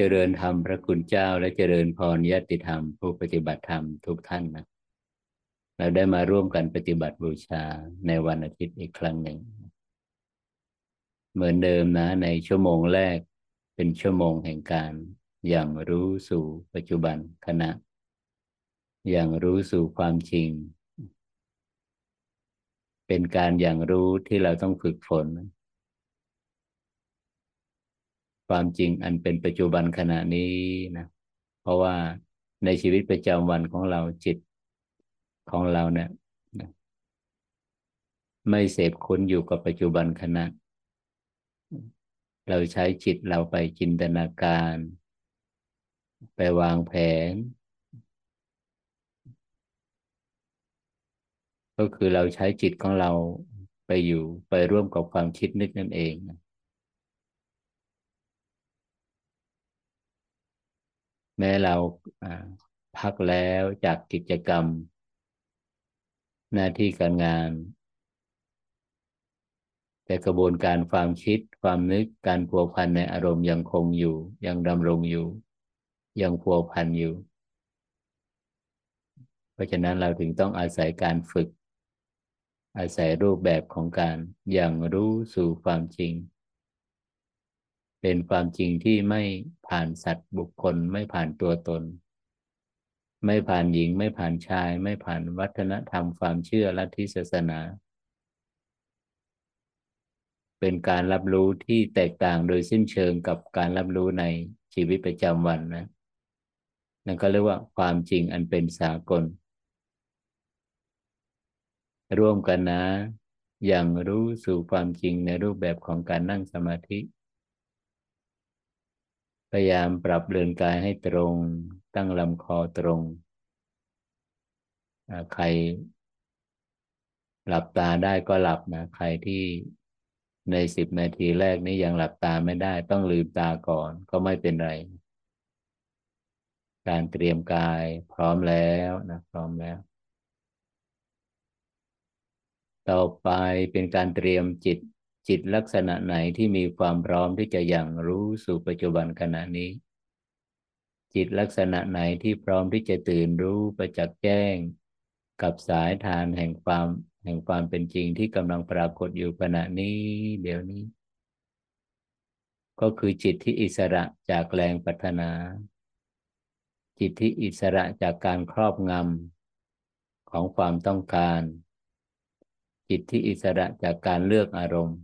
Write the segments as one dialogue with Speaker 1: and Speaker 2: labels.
Speaker 1: เจริญธรรมพระคุณเจ้า และเจริญพรญาติธรรม ผู้ปฏิบัติธรรมทุกท่านนะเราได้มาร่วมกันปฏิบัติบูชาในวันอาทิตย์อีกครั้งหนึ่ง เหมือนเดิมนะในชั่วโมงแรกเป็นชั่วโมงแห่งการอย่างรู้สู่ปัจจุบันขณะ อย่างรู้สู่ความจริง เป็นการอย่างรู้ที่เราต้องฝึกฝน ความจริงอันเป็นปัจจุบันขณะนี้นะ เพราะว่าในชีวิตประจำวันของเราจิตของเราเนี่ยไม่เสพคุ้นอยู่กับปัจจุบันขณะ เราใช้จิตเราไปจินตนาการ ไปวางแผน ก็คือเราใช้จิตของเราไปอยู่ไปร่วมกับความคิดนึกนั่นเองนะ แม้เราพักแล้วจากกิจกรรม หน้าที่การงาน แต่กระบวนการความคิดความนึกการพัวพันในอารมณ์ยังคงอยู่ ยังดำรงอยู่ ยังพัวพันอยู่ เพราะฉะนั้นเราถึงต้องอาศัยการฝึก อาศัยรูปแบบของการอย่างรู้สู่ความจริง เป็นความจริงที่ไม่ผ่านสัตว์บุคคล ไม่ผ่านตัวตน ไม่ผ่านหญิง ไม่ผ่านชาย ไม่ผ่านวัฒนธรรมความเชื่อลัทธิศาสนา เป็นการรับรู้ที่แตกต่างโดยสิ้นเชิงกับการรับรู้ในชีวิตประจำวันนะนั่นก็เรียกว่าความจริงอันเป็นสากล ร่วมกันนะ อย่างรู้สู่ความจริงในรูปแบบของการนั่งสมาธิ พยายามปรับเรือนกายให้ตรง ตั้งลำคอตรง ใคร หลับตาได้ก็หลับนะ ใครที่ในสิบนาทีแรกนี้ยังหลับตาไม่ได้ ต้องลืมตาก่อนก็ไม่เป็นไร การเตรียมกายพร้อมแล้วนะพร้อมแล้ว ต่อไปเป็นการเตรียมจิต จิตลักษณะไหนที่มีความพร้อมที่จะยังรู้สู่ปัจจุบันขณะนี้ จิตลักษณะไหนที่พร้อมที่จะตื่นรู้ประจักษ์แจ้ง กับสายทานแห่งความแห่งความเป็นจริงที่กำลังปรากฏอยู่ขณะนี้ เดี๋ยวนี้ ก็คือจิตที่อิสระจากแรงปัฒนา จิตที่อิสระจากการครอบงำของความต้องการจิตที่อิสระจากการเลือกอารมณ์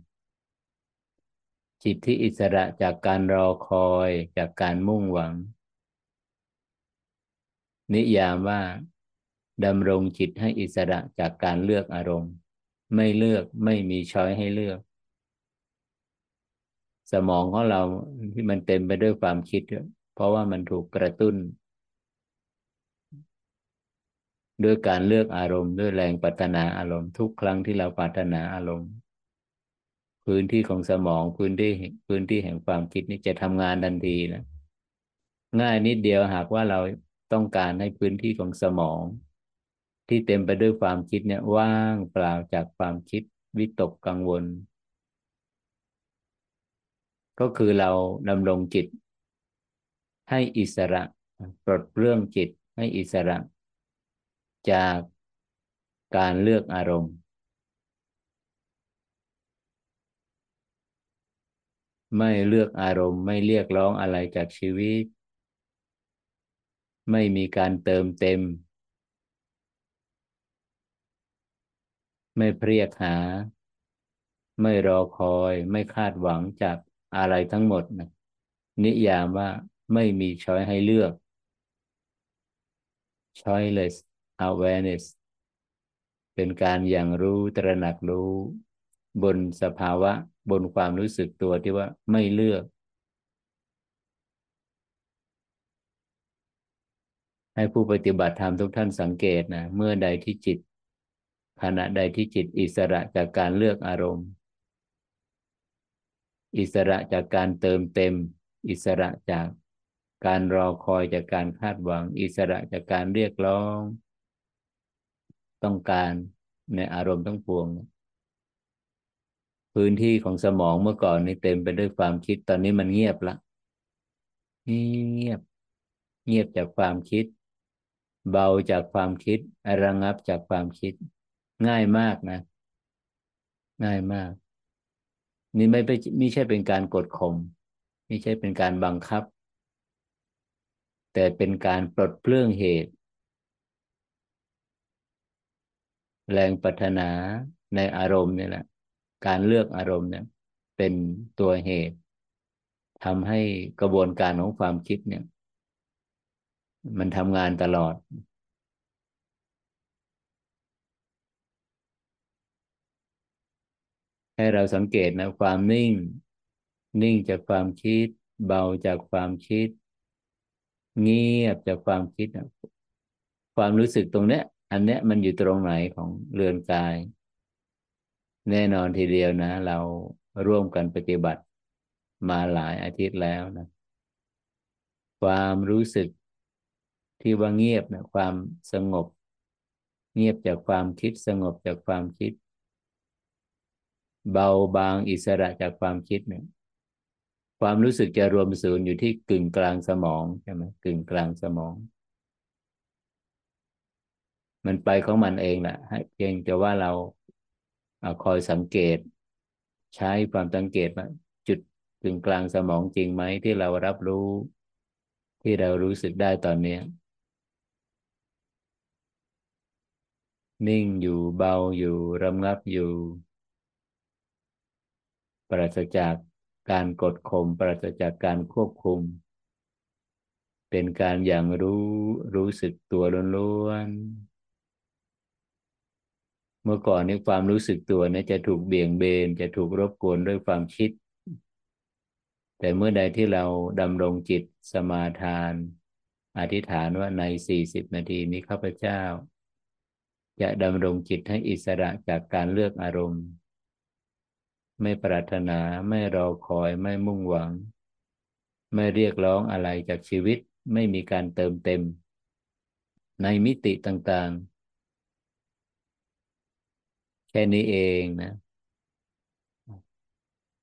Speaker 1: จิตที่อิสระจากการรอคอยจากการมุ่งหวัง นิยามว่าดำรงจิตให้อิสระจากการเลือกอารมณ์ ไม่เลือกไม่มีช้อยให้เลือก สมองของเราที่มันเต็มไปด้วยความคิด เพราะว่ามันถูกกระตุ้น ด้วยการเลือกอารมณ์ ด้วยแรงปัฒนาอารมณ์ ทุกครั้งที่เราปัฒนาอารมณ์ พื้นที่ของสมองพื้นที่พื้นที่แห่งความคิดนี่จะทำงานทันทีนะง่ายนิดเดียวหากว่าเราต้องการให้พื้นที่ของสมอง ที่เต็มไปด้วยความคิดเนี่ยว่างเปล่าจากความคิดวิตกกังวล ก็คือเราดำรงจิต ให้อิสระปลดเรื่องจิตให้อิสระ จากการเลือกอารมณ์ ไม่เลือกอารมณ์ ไม่เรียกร้องอะไรจากชีวิต ไม่มีการเติมเต็ม ไม่เพียกหา ไม่รอคอย ไม่คาดหวังจากอะไรทั้งหมดนะนิยามว่าไม่มีช้อยให้เลือก choiceless awareness เป็นการอย่างรู้ตระหนักรู้ บนสภาวะ บนความรู้สึกตัวที่ว่าไม่เลือก ให้ผู้ปฏิบัติธรรมทุกท่านสังเกตนะเมื่อใดที่จิต ขณะใดที่จิตอิสระจากการเลือกอารมณ์ อิสระจากการเติมเต็ม อิสระจากการรอคอยจากการคาดหวัง อิสระจากการเรียกร้อง ต้องการในอารมณ์ทั้งปวง พื้นที่ของสมองเมื่อก่อนนี่เต็มไปด้วยความคิดตอนนี้มันเงียบละเงียบ เงียบจากความคิด เบาจากความคิดระงับจากความคิด ง่ายมากนะ ง่ายมาก นี่ไม่ไปไม่ใช่เป็นการกดข่มไม่ใช่เป็นการบังคับ แต่เป็นการปลดเปลื้องเหตุ แรงปัฒนาในอารมณ์นี่แหละ การเลือกอารมณ์เนี่ย เป็นตัวเหตุทำให้กระบวนการของความคิดเนี่ย มันทำงานตลอด ให้เราสังเกตนะความนิ่ง นิ่งจากความคิด เบาจากความคิด เงียบจากความคิดนะความรู้สึกตรงเนี้ย อันเนี้ยมันอยู่ตรงไหนของเรือนกาย แน่นอนทีเดียวนะ เราร่วมกันปฏิบัติมาหลายอาทิตย์แล้วนะ ความรู้สึกที่ว่าเงียบนะความสงบ เงียบจากความคิดสงบจากความคิด เบาบางอิสระจากความคิดเนี่ยความรู้สึกจะรวมศูนย์อยู่ที่กึ่งกลางสมองใช่ไหมกึ่งกลางสมอง มันไปของมันเองแหละเพียงแต่ว่าเรา คอยสังเกต ใช้ความสังเกตว่าจุดกึ่งกลางสมองจริงไหมที่เรารับรู้ ที่เรารู้สึกได้ตอนนี้ นิ่งอยู่เบาอยู่ระงับอยู่ ปราศจากการกดข่มปราศจากการควบคุม เป็นการอย่างรู้รู้สึกตัวล้วนๆ เมื่อก่อนนี้ความรู้สึกตัวนี้จะถูกเบี่ยงเบนจะถูกรบกวนด้วยความคิด แต่เมื่อใดที่เราดำรงจิตสมาทาน อธิษฐานว่าในสี่สิบนาทีนี้ข้าพเจ้า จะดำรงจิตให้อิสระจากการเลือกอารมณ์ ไม่ปรารถนาไม่รอคอยไม่มุ่งหวัง ไม่เรียกร้องอะไรจากชีวิต ไม่มีการเติมเต็ม ในมิติต่างๆ ค่นี้เองนะ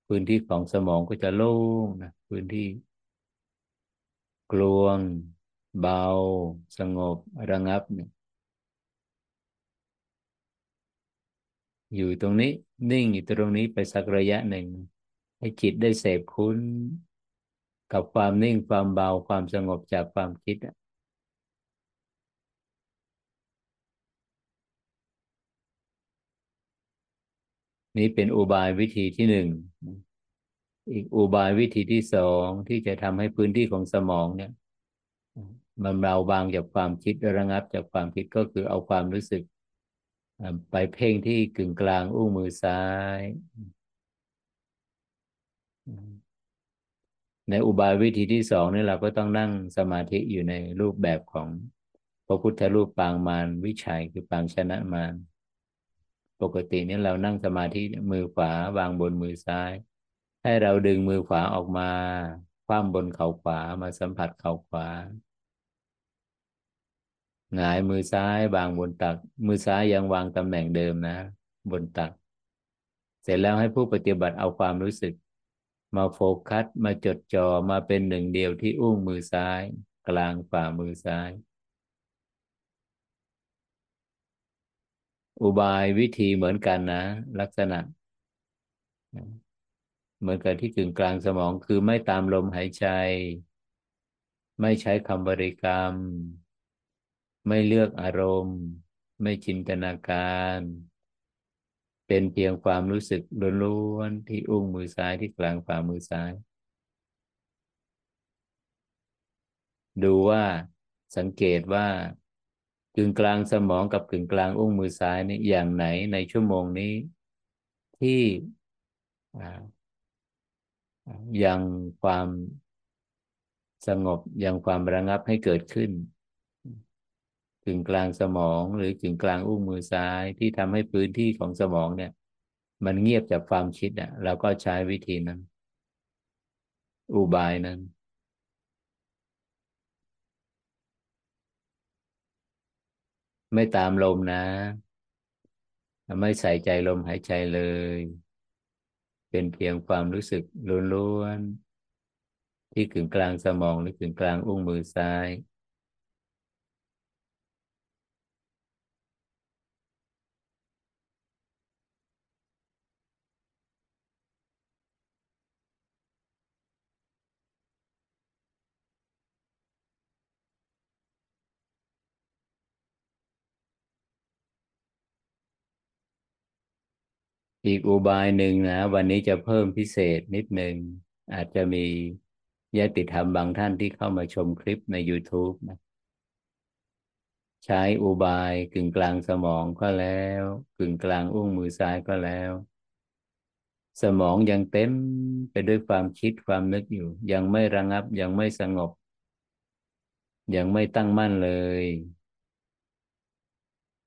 Speaker 1: พื้นที่ของสมองก็จะโล่งนะพื้นที่ กลวง เบา สงบระงับเนี่ยอยู่ตรงนี้นิ่งอยู่ตรงนี้ไปสักระยะหนึ่ง ให้จิตได้เสพคุ้น กับความนิ่งความเบาความสงบจากความคิด นี่เป็นอุบายวิธีที่หนึ่ง อีกอุบายวิธีที่สองที่จะทำให้พื้นที่ของสมองเนี่ย มันเบาบางจากความคิดระงับจากความคิดก็คือเอาความรู้สึก ไปเพ่งที่กึ่งกลางอุ้งมือซ้าย ในอุบายวิธีที่สองนี่เราก็ต้องนั่งสมาธิอยู่ในรูปแบบของพระพุทธรูปปางมารวิชัยคือปางชนะมาร ปกตินี่เรานั่งสมาธิมือขวาวางบนมือซ้าย ให้เราดึงมือขวาออกมาคว่ำบนเข่าขวามาสัมผัสเข่าขวาหงายมือซ้ายวางบนตัก มือซ้ายยังวางตำแหน่งเดิมนะ บนตัก เสร็จแล้วให้ผู้ปฏิบัติเอาความรู้สึก มาโฟกัสมาจดจ่อมาเป็นหนึ่งเดียวที่อุ้งมือซ้าย กลางฝ่ามือซ้าย อุบายวิธีเหมือนกันนะ ลักษณะ เหมือนกับที่กึ่งกลางสมองคือไม่ตามลมหายใจ ไม่ใช้คำบริกรรม ไม่เลือกอารมณ์ ไม่จินตนาการ เป็นเพียงความรู้สึกล้วนๆที่อุ้งมือซ้ายที่กลางฝ่ามือซ้าย ดูว่าสังเกตว่า กึ่งกลางสมองกับกึ่งกลางอุ้งมือซ้ายนี่อย่างไหนในชั่วโมงนี้ ที่ยังความสงบยังความระงับให้เกิดขึ้นกึ่งกลางสมองหรือกึ่งกลางอุ้งมือซ้ายที่ทำให้พื้นที่ของสมองเนี่ย มันเงียบจากความคิดอะเราก็ใช้วิธีนั้น อุบายนั้น ไม่ตามลมนะ ไม่ใส่ใจลมหายใจเลย เป็นเพียงความรู้สึกล้วนที่กึ่งกลางสมองหรือกึ่งกลางอุ้งมือซ้าย อีกอุบายหนึ่งนะ วันนี้จะเพิ่มพิเศษนิดหนึ่ง อาจจะมีญาติธรรมบางท่านที่เข้ามาชมคลิปใน YouTube นะใช้อุบายกึ่งกลางสมองก็แล้ว กึ่งกลางอุ้งมือซ้ายก็แล้ว สมองยังเต็มไปด้วยความคิดความนึกอยู่ ยังไม่ระงับยังไม่สงบ ยังไม่ตั้งมั่นเลย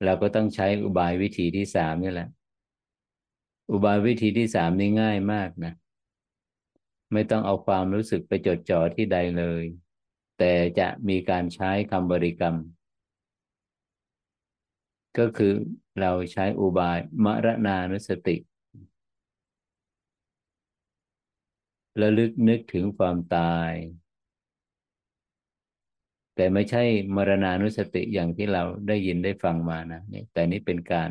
Speaker 1: เราก็ต้องใช้อุบายวิธีที่สามนี่แหละ อุบายวิธีที่สามนี่ง่ายมากนะ ไม่ต้องเอาความรู้สึกไปจดจ่อที่ใดเลย แต่จะมีการใช้คำบริกรรม ก็คือเราใช้อุบายมรณานุสติระลึกนึกถึงความตาย แต่ไม่ใช่มรณานุสติอย่างที่เราได้ยินได้ฟังมานะแต่นี่เป็นการ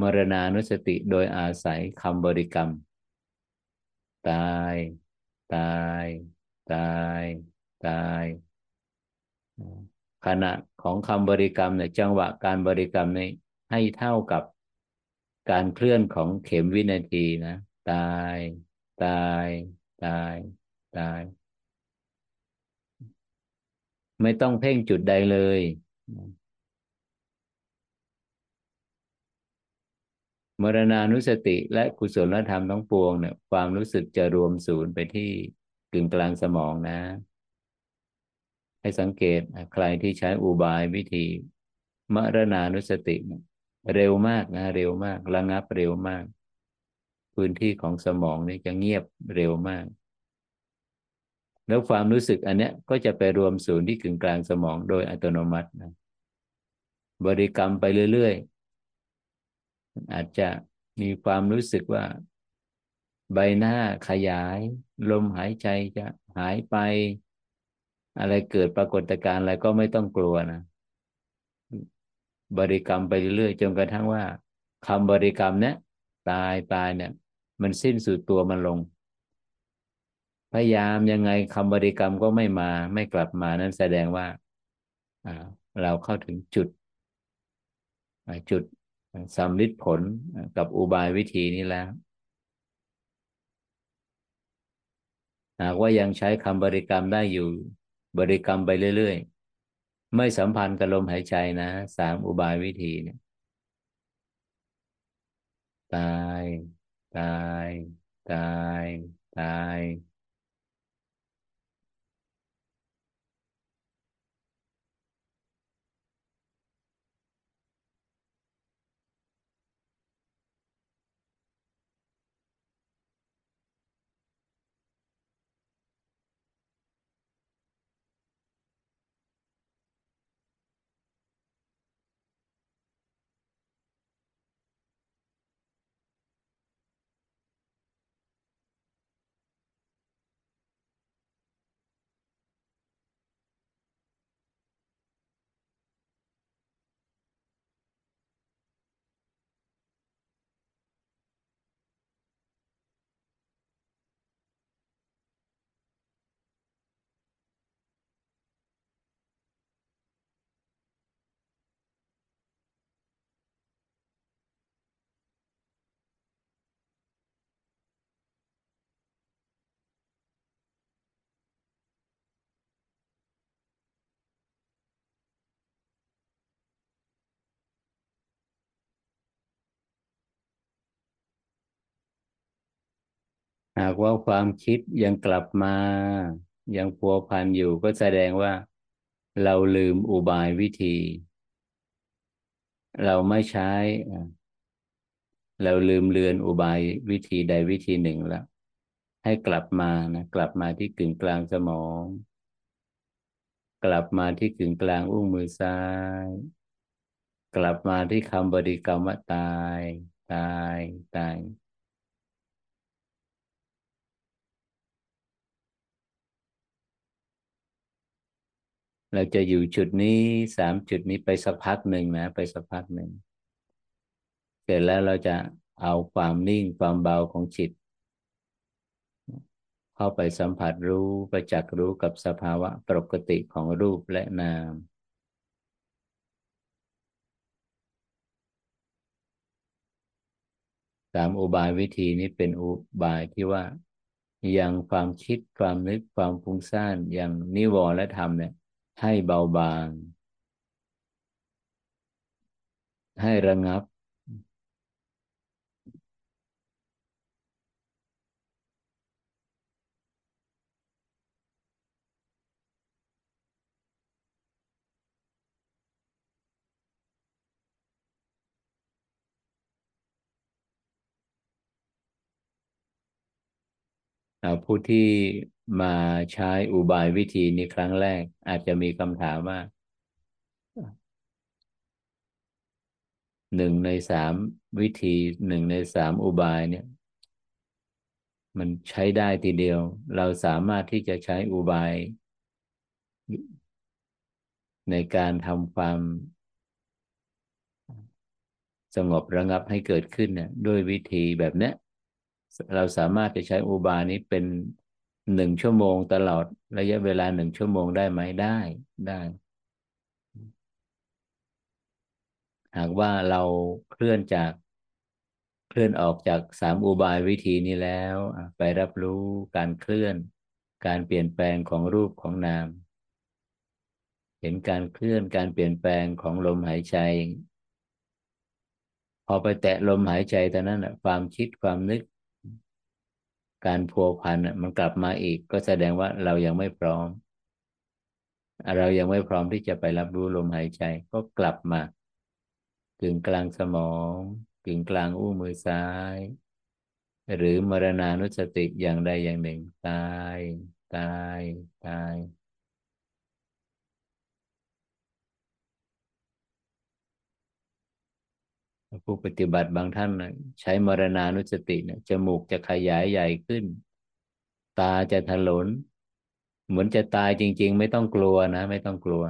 Speaker 1: มรณานุสติโดยอาศัยคำบริกรรม ตาย ตาย ตาย ตาย ขณะของคำบริกรรมเนี่ยจังหวะการบริกรรมนี้ให้เท่ากับการเคลื่อนของเข็มวินาทีนะ ตาย ตาย ตาย ตาย ไม่ต้องเพ่งจุดใดเลย มรณานุสติและกุศลธรรมทั้งปวงเนี่ย ความรู้สึกจะรวมศูนย์ไปที่กึ่งกลางสมองนะ ให้สังเกตใครที่ใช้อุบายวิธี มรณานุสติ เร็วมากนะเร็วมาก ระงับเร็วมาก พื้นที่ของสมองนี่จะเงียบเร็วมาก แล้วความรู้สึกอันเนี้ยก็จะไปรวมศูนย์ที่กึ่งกลางสมองโดยอัตโนมัตินะบริกรรมไปเรื่อย อาจจะมีความรู้สึกว่าใบหน้าขยาย ลมหายใจจะหายไป อะไรเกิดปรากฏการณ์อะไรก็ไม่ต้องกลัวนะบริกรรมไปเรื่อยๆจนกระทั่งว่าคำบริกรรมเนี้ยตายตายเนี่ย มันสิ้นสุดตัวมันลง พยายามยังไงคำบริกรรมก็ไม่มาไม่กลับมานั้นแสดงว่าเราเข้าถึงจุดจุด สำลิดผลกับอุบายวิธีนี้แล้ว หากว่ายังใช้คำบริกรรมได้อยู่ บริกรรมไปเรื่อย ๆ ไม่สัมพันธ์กับลมหายใจนะสามอุบายวิธีเนี่ยตาย ตาย ตาย ตาย หากว่าความคิดยังกลับมา ยังพัวพันอยู่ก็แสดงว่า เราลืมอุบายวิธี เราไม่ใช้ เราลืมเลือนอุบายวิธีใดวิธีหนึ่งแล้วให้กลับมานะกลับมาที่กึ่งกลางสมอง กลับมาที่กึ่งกลางอุ้งมือซ้าย กลับมาที่คำบริกรรมว่าตาย ตาย ตาย เราจะอยู่จุดนี้สามจุดนี้ไปสักพักหนึ่งนะ ไปสักพักหนึ่งเสร็จแล้วเราจะเอาความนิ่งความเบาของจิต เข้าไปสัมผัสรู้ประจักษ์รู้กับสภาวะปกติของรูปและนามสามอุบายวิธีนี้เป็นอุบายที่ว่ายังความคิดความนึกความฟุ้งซ่านอย่างนิวรณ์และธรรมเนี่ย ให้เบาบาง ให้ระงับ ผู้ที่ มาใช้อุบายวิธีนี้ครั้งแรก อาจจะมีคำถามว่าหนึ่งในสามวิธีหนึ่งในสามอุบายเนี่ย มันใช้ได้ทีเดียว เราสามารถที่จะใช้อุบาย ในการทำความสงบระงับให้เกิดขึ้นเนี่ยด้วยวิธีแบบเนี้ยเราสามารถจะใช้อุบายนี้เป็น หนึ่งชั่วโมงตลอดระยะเวลาหนึ่งชั่วโมงได้ไหมได้ได้ หากว่าเราเคลื่อนจากเคลื่อนออกจากสามอุบายวิธีนี้แล้ว ไปรับรู้การเคลื่อน การเปลี่ยนแปลงของรูปของนาม เห็นการเคลื่อนการเปลี่ยนแปลงของลมหายใจ พอไปแตะลมหายใจตอนนั้นความคิดความนึก การพัวพันมันกลับมาอีก ก็แสดงว่าเรายังไม่พร้อม เรายังไม่พร้อมที่จะไปรับรู้ลมหายใจ ก็กลับมากึ่งกลางสมองกึ่งกลางอุ้มือซ้าย หรือมรณานุสติอย่างใดอย่างหนึ่ง ตาย ตาย ตาย ผู้ปฏิบัติบางท่านใช้มรณานุสติเนี่ยจมูกจะขยายใหญ่ขึ้น ตาจะถลน เหมือนจะตายจริง ๆ ไม่ต้องกลัวนะ ไม่ต้องกลัว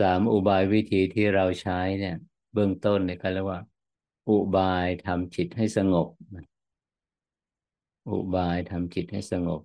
Speaker 1: สามอุบายวิธีที่เราใช้เนี่ย เบื้องต้นเนี่ยก็เรียกว่า อุบายทำจิตให้สงบ อุบายทำจิตให้สงบ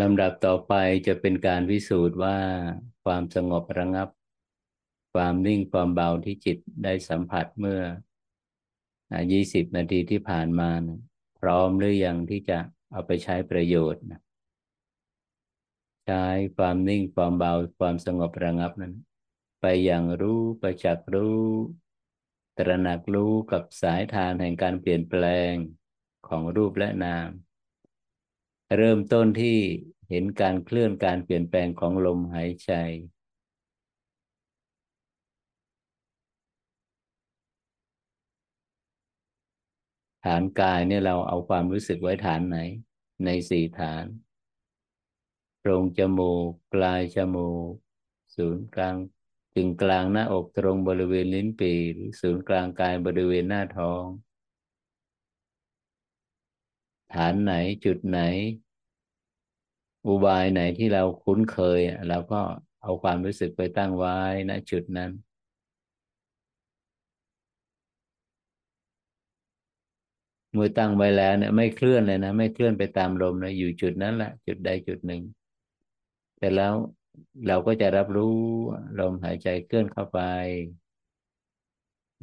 Speaker 1: ลำดับต่อไปจะเป็นการพิสูจน์ว่าความสงบระงับ ความนิ่งความเบาที่จิตได้สัมผัสเมื่อยี่สิบนาทีที่ผ่านมานะพร้อมหรือยังที่จะเอาไปใช้ประโยชน์นะใช้ความนิ่งความเบาความสงบระงับนั้น ไปอย่างรู้ไปจักรู้ ตระหนักรู้กับสายทานแห่งการเปลี่ยนแปลงของรูปและนาม เริ่มต้นที่เห็นการเคลื่อนการเปลี่ยนแปลงของลมหายใจ ฐานกายเนี่ยเราเอาความรู้สึกไว้ฐานไหน ในสี่ฐานโพรงจมูกปลายจมูกศูนย์กลางกึ่งกลางหน้าอกตรงบริเวณลิ้นปี่หรือศูนย์กลางกายบริเวณหน้าท้อง ฐานไหนจุดไหน อุบายไหนที่เราคุ้นเคยเราก็เอาความรู้สึกไปตั้งไว้ณจุดนั้น เมื่อตั้งไว้แล้วเนี่ยไม่เคลื่อนเลยนะ ไม่เคลื่อนไปตามลมเลยอยู่จุดนั้นแหละจุดใดจุดหนึ่ง แต่แล้วเราก็จะรับรู้ลมหายใจเคลื่อนเข้าไป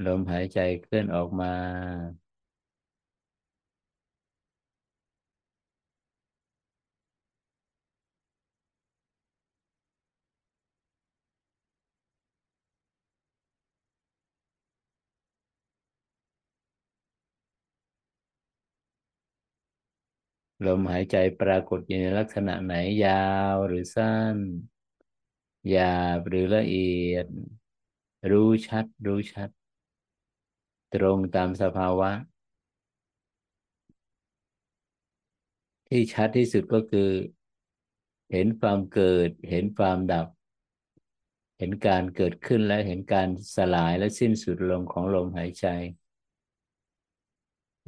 Speaker 1: ลมหายใจเคลื่อนออกมา ลมหายใจปรากฏอยู่ในลักษณะไหนยาวหรือสั้นหยาบหรือละเอียด รู้ชัด รู้ชัด ตรงตามสภาวะ ที่ชัดที่สุดก็คือ เห็นความเกิด เห็นความดับ เห็นการเกิดขึ้นและเห็นการสลายและสิ้นสุดลงของลมหายใจ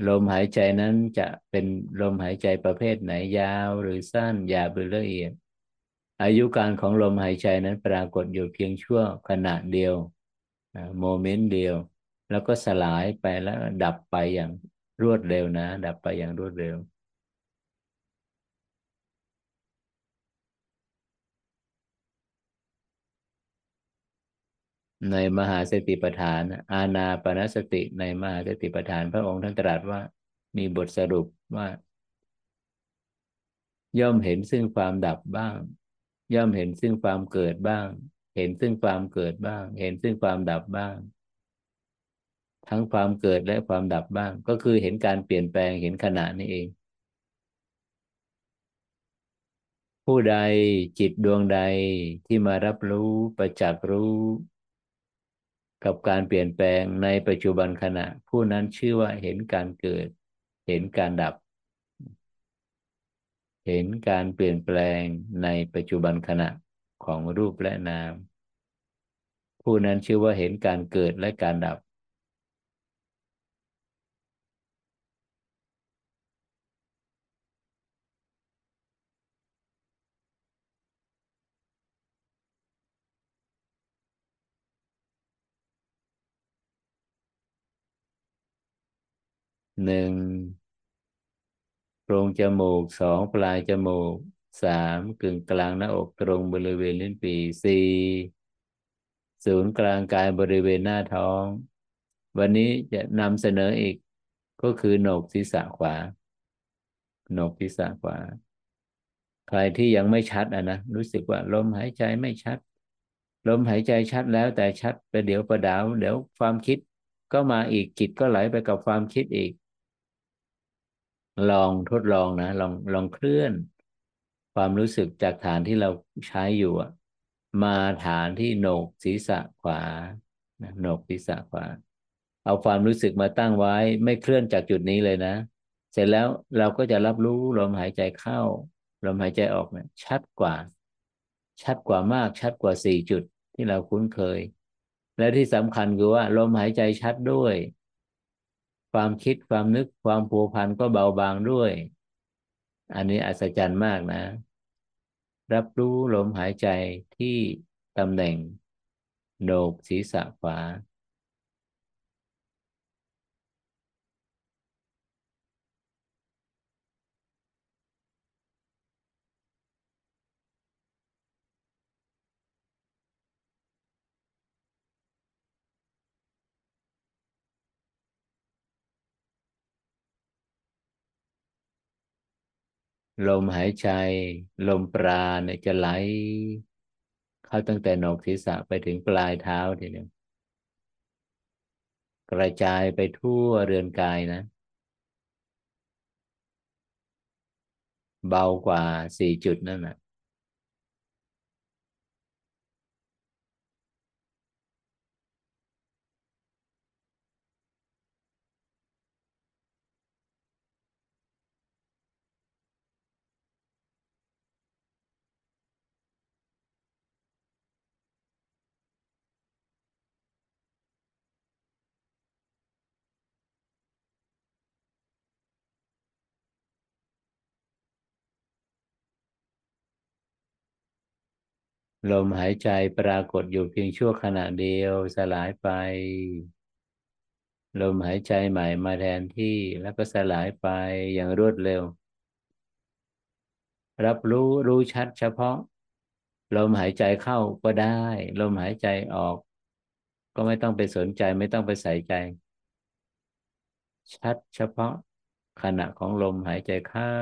Speaker 1: ลมหายใจนั้นจะเป็นลมหายใจประเภทไหนยาวหรือสั้นหยาบหรือละเอียด อายุการของลมหายใจนั้นปรากฏอยู่เพียงชั่วขณะเดียวโมเมนต์เดียว แล้วก็สลายไปแล้วดับไปอย่างรวดเร็วนะ ดับไปอย่างรวดเร็ว ในมหาสติปัฏฐาน อาณาปณสติในมหาสติปัฏฐาน พระองค์ท่านตรัสว่ามีบทสรุปว่า ย่อมเห็นซึ่งความดับบ้าง ย่อมเห็นซึ่งความเกิดบ้าง เห็นซึ่งความเกิดบ้าง เห็นซึ่งความดับบ้าง ทั้งความเกิดและความดับบ้าง ก็คือเห็นการเปลี่ยนแปลงเห็นขณะนี้เอง ผู้ใดจิตดวงใดที่มารับรู้ประจักษ์รู้ กับการเปลี่ยนแปลงในปัจจุบันขณะ ผู้นั้นชื่อว่าเห็นการเกิด เห็นการดับ เห็นการเปลี่ยนแปลงในปัจจุบันขณะของรูปและนาม ผู้นั้นชื่อว่าเห็นการเกิดและการดับ หนึ่งโพรงจมูกสองปลายจมูกสามกึ่งกลางหน้าอกตรงบริเวณลิ้นปี่สี่ศูนย์กลางกายบริเวณหน้าท้อง วันนี้จะนำเสนออีกก็คือโหนกศีรษะขวาโหนกศีรษะขวา ใครที่ยังไม่ชัดอะนะรู้สึกว่าลมหายใจไม่ชัด ลมหายใจชัดแล้วแต่ชัดไปเดี๋ยวประดาว เดี๋ยวความคิดก็มาอีกจิตก็ไหลไปกับความคิดอีก ลองทดลองนะลองลองเคลื่อน ความรู้สึกจากฐานที่เราใช้อยู่มาฐานที่โหนกศีรษะขวาโหนกศีรษะขวา เอาความรู้สึกมาตั้งไว้ ไม่เคลื่อนจากจุดนี้เลยนะ เสร็จแล้วเราก็จะรับรู้ลมหายใจเข้าลมหายใจออกเนี่ยชัดกว่า ชัดกว่ามากชัดกว่าสี่จุดที่เราคุ้นเคย และที่สำคัญคือว่าลมหายใจชัดด้วย ความคิดความนึกความผูกพันก็เบาบางด้วย อันนี้อัศจรรย์มากนะ รับรู้ลมหายใจที่ตำแหน่งโหนกศีรษะขวา ลมหายใจ ลมปราณจะไหล เข้าตั้งแต่หนกศีรษะไปถึงปลายเท้าทีเดียวกระจายไปทั่วเรือนกายนะ เบากว่าสี่จุดนั่นแหละ ลมหายใจปรากฏอยู่เพียงชั่วขณะเดียวสลายไป ลมหายใจใหม่มาแทนที่แล้วก็สลายไปอย่างรวดเร็ว รับรู้รู้ชัดเฉพาะ ลมหายใจเข้าก็ได้ ลมหายใจออก ก็ไม่ต้องไปสนใจไม่ต้องไปใส่ใจ ชัดเฉพาะขณะของลมหายใจเข้า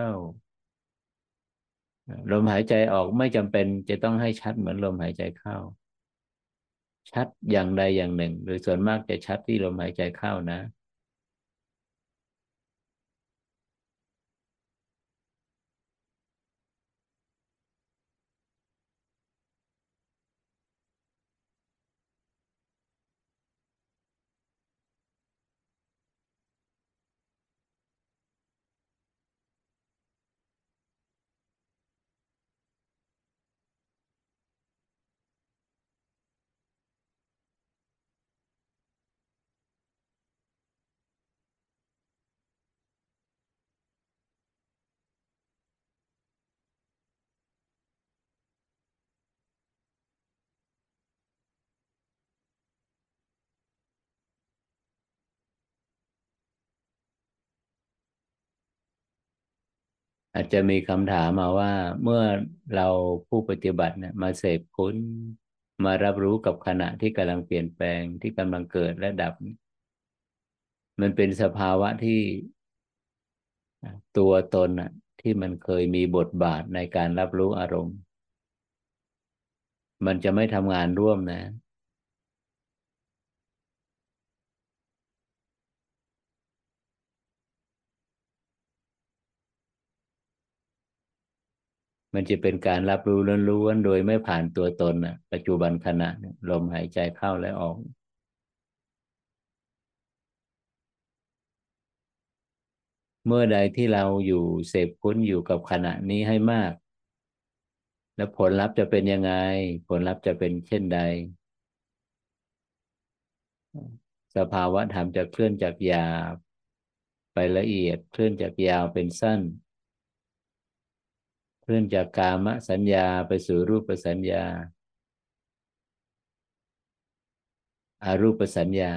Speaker 1: ลมหายใจออกไม่จำเป็นจะต้องให้ชัดเหมือนลมหายใจเข้า ชัดอย่างใดอย่างหนึ่ง หรือส่วนมากจะชัดที่ลมหายใจเข้านะ อาจจะมีคำถามมาว่าเมื่อเราผู้ปฏิบัติเนี่ยมาเสพคุ้นมารับรู้กับขณะที่กำลังเปลี่ยนแปลงที่กำลังเกิดและดับ มันเป็นสภาวะที่ตัวตนอะที่มันเคยมีบทบาทในการรับรู้อารมณ์ มันจะไม่ทำงานร่วมนะ มันจะเป็นการรับรู้ล้วนๆโดยไม่ผ่านตัวตนนะปัจจุบันขณะลมหายใจเข้าและออก เมื่อใดที่เราอยู่เสพคุ้นอยู่กับขณะนี้ให้มาก แล้วผลลัพธ์จะเป็นยังไง ผลลัพธ์จะเป็นเช่นใด สภาวะธรรมจะเคลื่อนจากหยาบไปละเอียดเคลื่อนจากยาวเป็นสั้น เคลื่อนจากกามสัญญาไปสู่รูปสัญญา อารูปสัญญา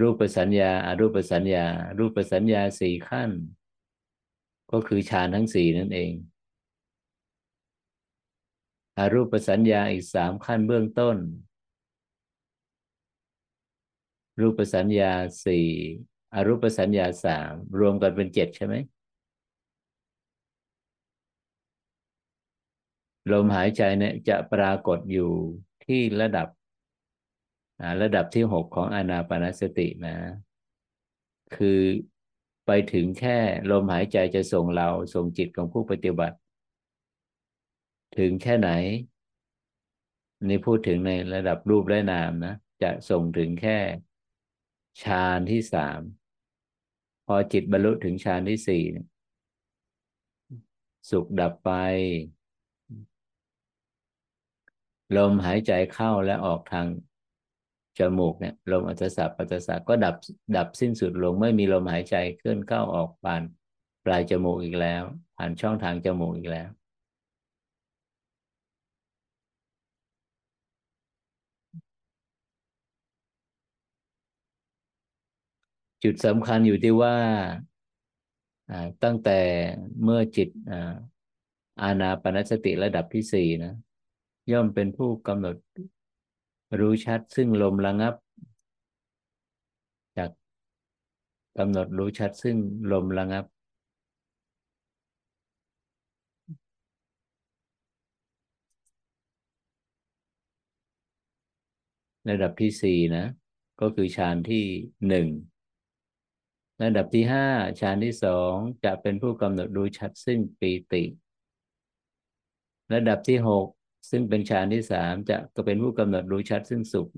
Speaker 1: รูปสัญญาอารูปสัญญา รูปสัญญาสี่ขั้น ก็คือฌานทั้งสี่นั่นเองอารูปสัญญาอีกสามขั้นเบื้องต้น รูปสัญญาสี่ อรูปสัญญาสามรวมกันเป็นเจ็ดใช่ไหมลมหายใจเนี่ยจะปรากฏอยู่ที่ระดับระดับที่หกของอานาปานสตินะ คือไปถึงแค่ลมหายใจจะส่งเราส่งจิตของผู้ปฏิบัติ ถึงแค่ไหน นี่พูดถึงในระดับรูปและนามนะ จะส่งถึงแค่ฌานที่สาม พอจิตบรรลุถึงฌานที่สี่สุขดับไป ลมหายใจเข้าและออกทางจมูกเนี่ยลมอัศสะปัสสะก็ดับดับสิ้นสุดลงไม่มีลมหายใจเคลื่อนเข้าออกผ่านปลายจมูกอีกแล้ว ผ่านช่องทางจมูกอีกแล้ว จุดสำคัญอยู่ที่ว่าตั้งแต่เมื่อจิตอาณาปณสติระดับที่สี่นะ ย่อมเป็นผู้กำหนดรู้ชัดซึ่งลมระงับ จากกำหนดรู้ชัดซึ่งลมระงับ ระดับที่สี่นะ ก็คือฌานที่หนึ่ง ระดับที่ห้าฌานที่สองจะเป็นผู้กำหนดรู้ชัดซึ่งปีติ ระดับที่หกซึ่งเป็นฌานที่สามจะก็เป็นผู้กำหนดรู้ชัดซึ่งสุข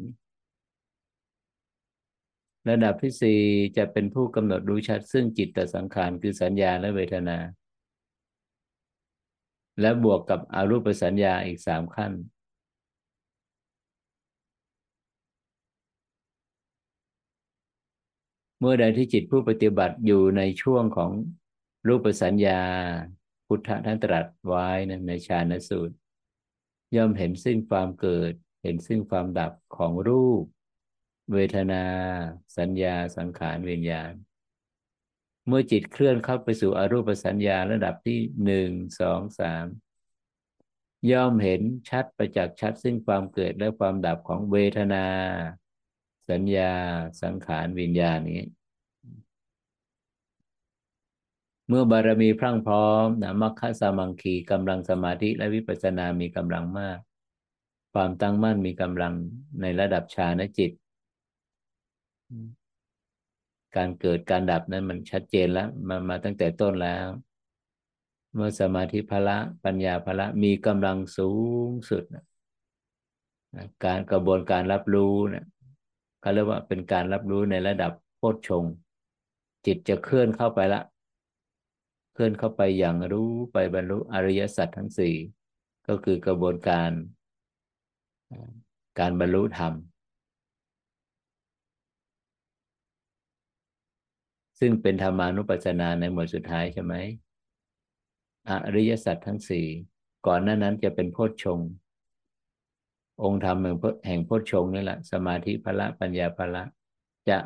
Speaker 1: ระดับที่สี่จะเป็นผู้กำหนดรู้ชัดซึ่งจิตตสังขารคือสัญญาและเวทนา และบวกกับอารูปสัญญาอีกสามขั้น เมื่อใดที่จิตผู้ปฏิบัติอยู่ในช่วงของรูปสัญญา พุทธท่านตรัสไว้ในฌานสูตร ย่อมเห็นซึ่งความเกิด เห็นซึ่งความดับของรูป เวทนา สัญญา สังขารวิญญาณ เมื่อจิตเคลื่อนเข้าไปสู่อรูปสัญญาระดับที่หนึ่งสองสามย่อมเห็นชัดประจักษ์ชัดซึ่งความเกิดและความดับของเวทนา สัญญาสังขารวิญญาณนี้ เมื่อบารมีพรั่งพร้อมนะมัคคะสมังคีกำลังสมาธิและวิปัสสนามีกำลังมาก ความตั้งมั่นมีกำลังในระดับฌานจิต การเกิดการดับนั้นมันชัดเจนแล้วมามาตั้งแต่ต้นแล้ว เมื่อสมาธิพละปัญญาพละมีกำลังสูงสุดการกระบวนการรับรู้เนี่ย เขาเรียกว่าเป็นการรับรู้ในระดับโพชฌงจิตจะเคลื่อนเข้าไปละ เคลื่อนเข้าไปอย่างรู้ไปบรรลุอริยสัจทั้งสี่ก็คือกระบวนการ การบรรลุธรรม ซึ่งเป็นธรรมานุปัสสนาในหมวดสุดท้ายใช่ไหมอริยสัจทั้งสี่ก่อนหน้านั้นจะเป็นโพชฌงค์ องค์ธรรมแห่งพุทธชงนี่แหละ สมาธิพละปัญญาพละ จะ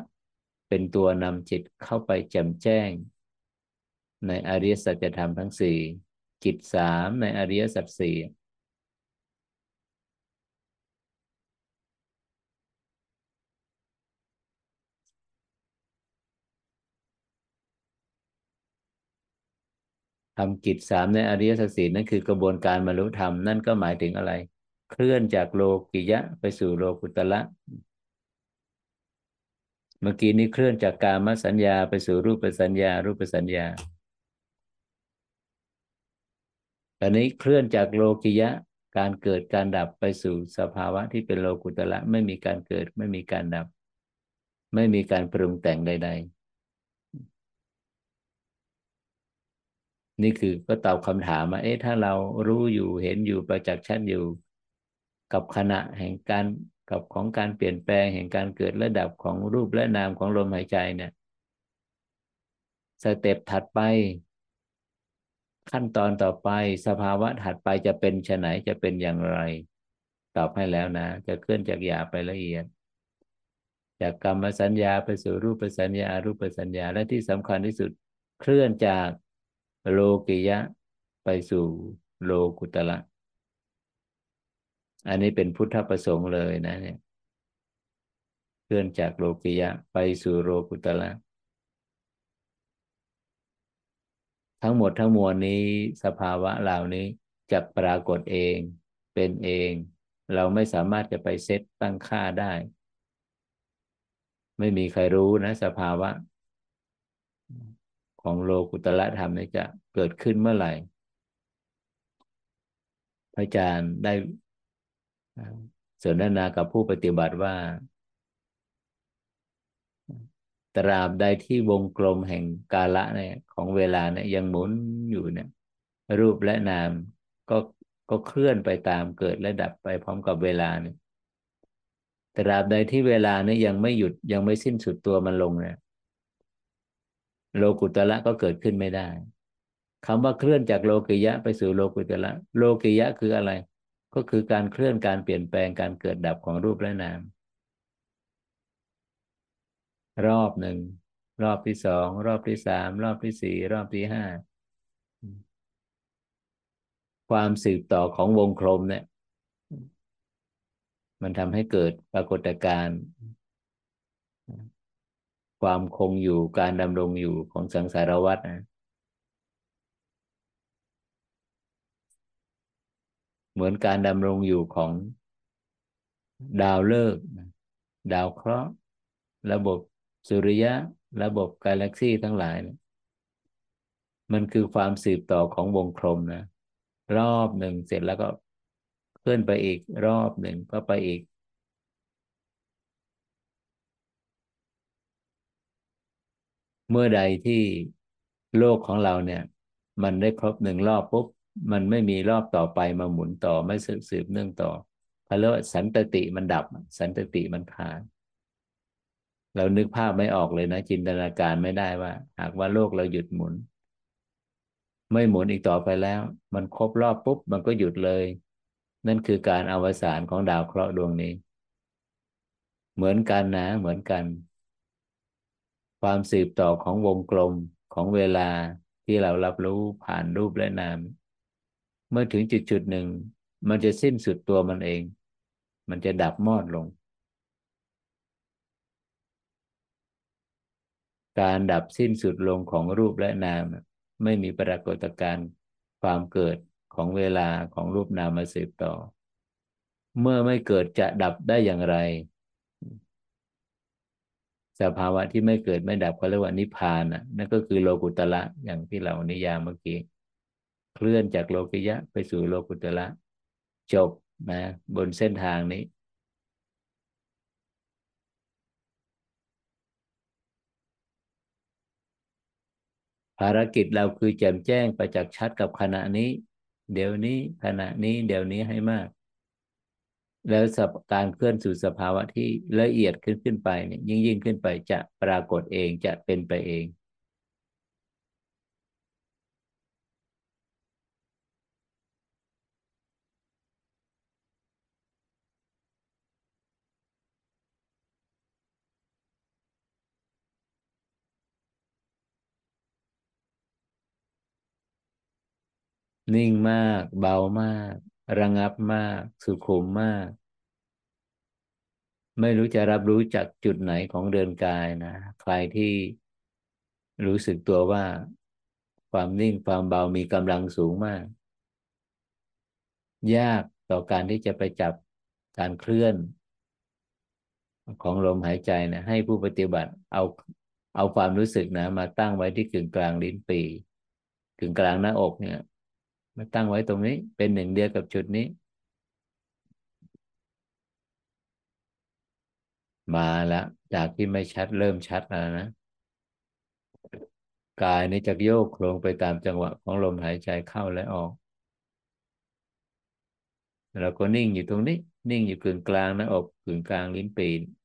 Speaker 1: เป็นตัวนำจิตเข้าไปแจ่มแจ้ง ในอริยสัจธรรมทั้งสี่จิตสามในอริยสัจสี่ทำกิจสามในอริยสัจสี่นั่นคือกระบวนการบรรลุธรรม นั่นก็หมายถึงอะไร เคลื่อนจากโลกิยะไปสู่โลกุตละ เมื่อกี้นี้เคลื่อนจากกามสัญญาไปสู่รูปสัญญา รูปสัญญาตอนนี้เคลื่อนจากโลกิยะการเกิดการดับไปสู่สภาวะที่เป็นโลกุตละไม่มีการเกิดไม่มีการดับ ไม่มีการปรุงแต่งใด ๆ นี่คือก็ตอบคำถามว่าเอ๊ะถ้าเรารู้อยู่เห็นอยู่ประจักษ์ชัดอยู่ กับขณะแห่งการกับของการเปลี่ยนแปลงแห่งการเกิดระดับของรูปและนามของลมหายใจเนี่ยสเต็ปถัดไป ขั้นตอนต่อไปสภาวะถัดไปจะเป็นชไหนจะเป็นอย่างไร ตอบให้แล้วนะ จะเคลื่อนจากหยาไปละเอียด จากกรรมสัญญาไปสู่รูปสัญญารูปสัญญาและที่สำคัญที่สุดเคลื่อนจากโลกิยะไปสู่โลกุตละ อันนี้เป็นพุทธประสงค์เลยนะเนี่ยเคลื่อนจากโลกิยะไปสู่โลกุตละทั้งหมดทั้งมวลนี้สภาวะเหล่านี้จะปรากฏเองเป็นเอง เราไม่สามารถจะไปเซตตั้งค่าได้ ไม่มีใครรู้นะ สภาวะ ของโลกุตละธรรมนี้จะเกิดขึ้นเมื่อไหร่ พระอาจารย์ได้ สนทนากับผู้ปฏิบัติว่า ตราบใดที่วงกลมแห่งกาละเนี่ย ของเวลาเนี่ยยังหมุนอยู่เนี่ย รูปและนามก็ก็เคลื่อนไปตามเกิดและดับไปพร้อมกับเวลาเนี่ยตราบใดที่เวลาเนี่ยยังไม่หยุดยังไม่สิ้นสุดตัวมันลงเนี่ยโลกุตละก็เกิดขึ้นไม่ได้คำว่าเคลื่อนจากโลกิยะไปสู่โลกุตละโลกิยะคืออะไร ก็คือการเคลื่อนการเปลี่ยนแปลงการเกิดดับของรูปและนาม รอบหนึ่ง รอบที่สอง รอบที่สาม รอบที่สี่ รอบที่ห้า ความสืบต่อของวงกลมเนี่ย มันทำให้เกิดปรากฏการณ์ความคงอยู่การดำรงอยู่ของสังสารวัฏนะ เหมือนการดำรงอยู่ของดาวฤกษ์ดาวเคราะห์ ระบบสุริยะ ระบบกาแล็กซี่ทั้งหลายนะมันคือความสืบต่อของวงกลมนะ รอบหนึ่งเสร็จแล้วก็เคลื่อนไปอีกรอบหนึ่งก็ไปอีก เมื่อใดที่โลกของเราเนี่ย มันได้ครบหนึ่งรอบปุ๊บ มันไม่มีรอบต่อไปมาหมุนต่อไม่สืบสืบเนื่องต่อเขาเรียกว่าสันตติมันดับ สันตติมันขาดเรานึกภาพไม่ออกเลยนะ จินตนาการไม่ได้ว่า หากว่าโลกเราหยุดหมุน ไม่หมุนอีกต่อไปแล้ว มันครบรอบปุ๊บ มันก็หยุดเลย นั่นคือการอวสานของดาวเคราะห์ดวงนี้ เหมือนกันนะ เหมือนกัน ความสืบต่อของวงกลมของเวลาที่เรารับรู้ผ่านรูปและนาม เมื่อถึงจุดจุดหนึ่ง มันจะสิ้นสุดตัวมันเอง มันจะดับมอดลง การดับสิ้นสุดลงของรูปและนาม ไม่มีปรากฏการณ์ความเกิดของเวลาของรูปนามมาสืบต่อ เมื่อไม่เกิดจะดับได้อย่างไร สภาวะที่ไม่เกิดไม่ดับก็เรียกว่านิพพานนะนั่นก็คือโลกุตละอย่างที่เรานิยามเมื่อกี้ เคลื่อนจากโลกิยะไปสู่โลกุตละจบนะบนเส้นทางนี้ ภารกิจเราคือแจ่มแจ้งประจักษ์ชัดกับขณะนี้ เดี๋ยวนี้ขณะนี้เดี๋ยวนี้ให้มาก แล้วการเคลื่อนสู่สภาวะที่ละเอียดขึ้นขึ้นไปเนี่ยยิ่งยิ่งขึ้นไปจะปรากฏเองจะเป็นไปเอง นิ่งมาก เบามาก ระงับมาก สุขุมมาก ไม่รู้จะรับรู้จากจุดไหนของเดินกายนะ ใครที่รู้สึกตัวว่า ความนิ่งความเบามีกำลังสูงมาก ยากต่อการที่จะไปจับการเคลื่อน ของลมหายใจนะให้ผู้ปฏิบัติเอาเอาความรู้สึกนะ มาตั้งไว้ที่กึ่งกลางลิ้นปีกึ่งกลางหน้าอกเนี่ย มาตั้งไว้ตรงนี้ เป็นหนึ่งเดียวกับจุดนี้ มาแล้วจากที่ไม่ชัดเริ่มชัดแล้วนะกายนี้จะโยกโครงไปตามจังหวะของลมหายใจเข้าและออกเราก็นิ่งอยู่ตรงนี้ นิ่งอยู่กึ่งกลางหน้าอกกึ่งกลางลิ้นปีเ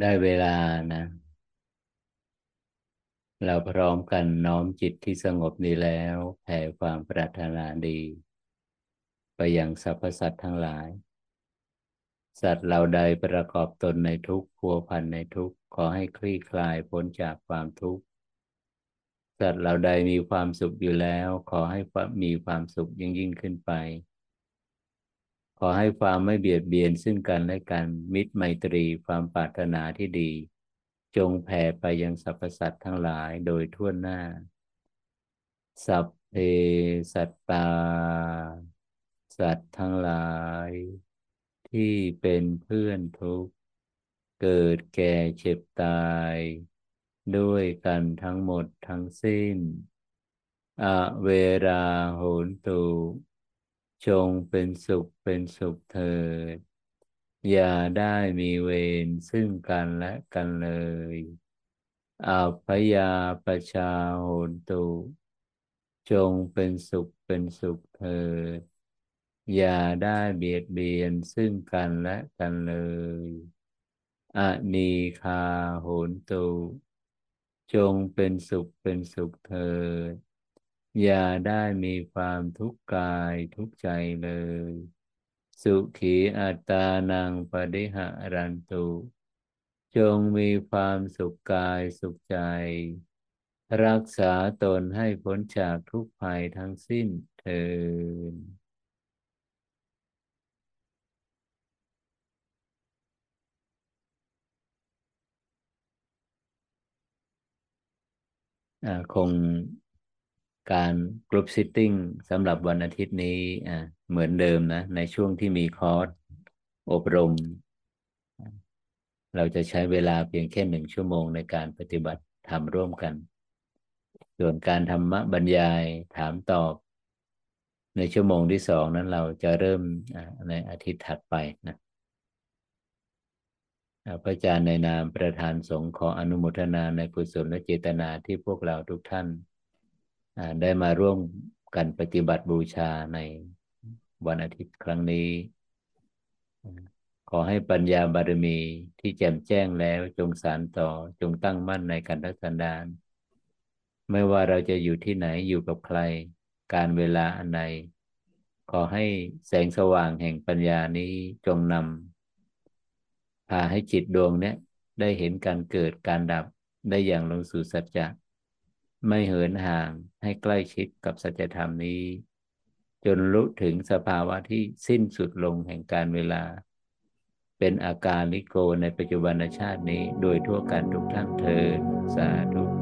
Speaker 1: ได้เวลานะ เราพร้อมกันน้อมจิตที่สงบนี้แล้วแผ่ความปรารถนาดี ไปยังสรรพสัตว์ทั้งหลาย สัตว์เราใดประกอบตนในทุกข์พัวพันในทุกข์ขอให้คลี่คลายพ้นจากความทุกข์ สัตว์เราใดมีความสุขอยู่แล้ว ขอให้มีความสุขยิ่งยิ่งขึ้นไป ขอให้ความไม่เบียดเบียนซึ่งกันและกันมิตรไมตรีความปรารถนาที่ดี จงแผ่ไปยังสรรพสัตว์ทั้งหลายโดยทั่วหน้า สัพเพสัตตา สัตว์ทั้งหลาย ที่เป็นเพื่อนทุกข์ เกิดแก่เจ็บตาย ด้วยกันทั้งหมดทั้งสิ้น อเวราโหนตุ จงเป็นสุขเป็นสุขเถิด อย่าได้มีเวรซึ่งกันและกันเลยอาพยาประชาโหนตุ จงเป็นสุขเป็นสุขเถิด อย่าได้เบียดเบียนซึ่งกันและกันเลยอนีคาโหนตุ จงเป็นสุขเป็นสุขเถิด อย่าได้มีความทุกข์กายทุกข์ใจเลย สุขีอัตานังปฏิหารันตุ จงมีความสุขกายสุขใจ รักษาตนให้พ้นจากทุกภัยทั้งสิ้นเถิดคง การ group sitting สำหรับวันอาทิตย์นี้เหมือนเดิมนะ ในช่วงที่มีคอร์สอบรม เราจะใช้เวลาเพียงแค่หนึ่งชั่วโมงในการปฏิบัติธรรมร่วมกัน ส่วนการธรรมบรรยายถามตอบ ในชั่วโมงที่สองนั้นเราจะเริ่มในอาทิตย์ถัดไปนะพระอาจารย์ในนามประธานสงฆ์ขออนุโมทนาในกุศลและเจตนาที่พวกเราทุกท่าน ได้มาร่วมกันปฏิบัติบูชาในวันอาทิตย์ครั้งนี้ ขอให้ปัญญาบารมีที่แจ่มแจ้งแล้วจงสานต่อจงตั้งมั่นในการรักษาดาน ไม่ว่าเราจะอยู่ที่ไหนอยู่กับใคร การเวลาอันใดขอให้แสงสว่างแห่งปัญญานี้จงนำพาให้จิตดวงนี้ได้เห็นการเกิดการดับได้อย่างลงสู่สัจจะ ไม่เหินห่างให้ใกล้ชิดกับสัจธรรมนี้ จนรู้ถึงสภาวะที่สิ้นสุดลงแห่งการเวลา เป็นอาการลิโกในปัจจุบันชาตินี้โดยทั่วกันทุกท่านเธอสาธุ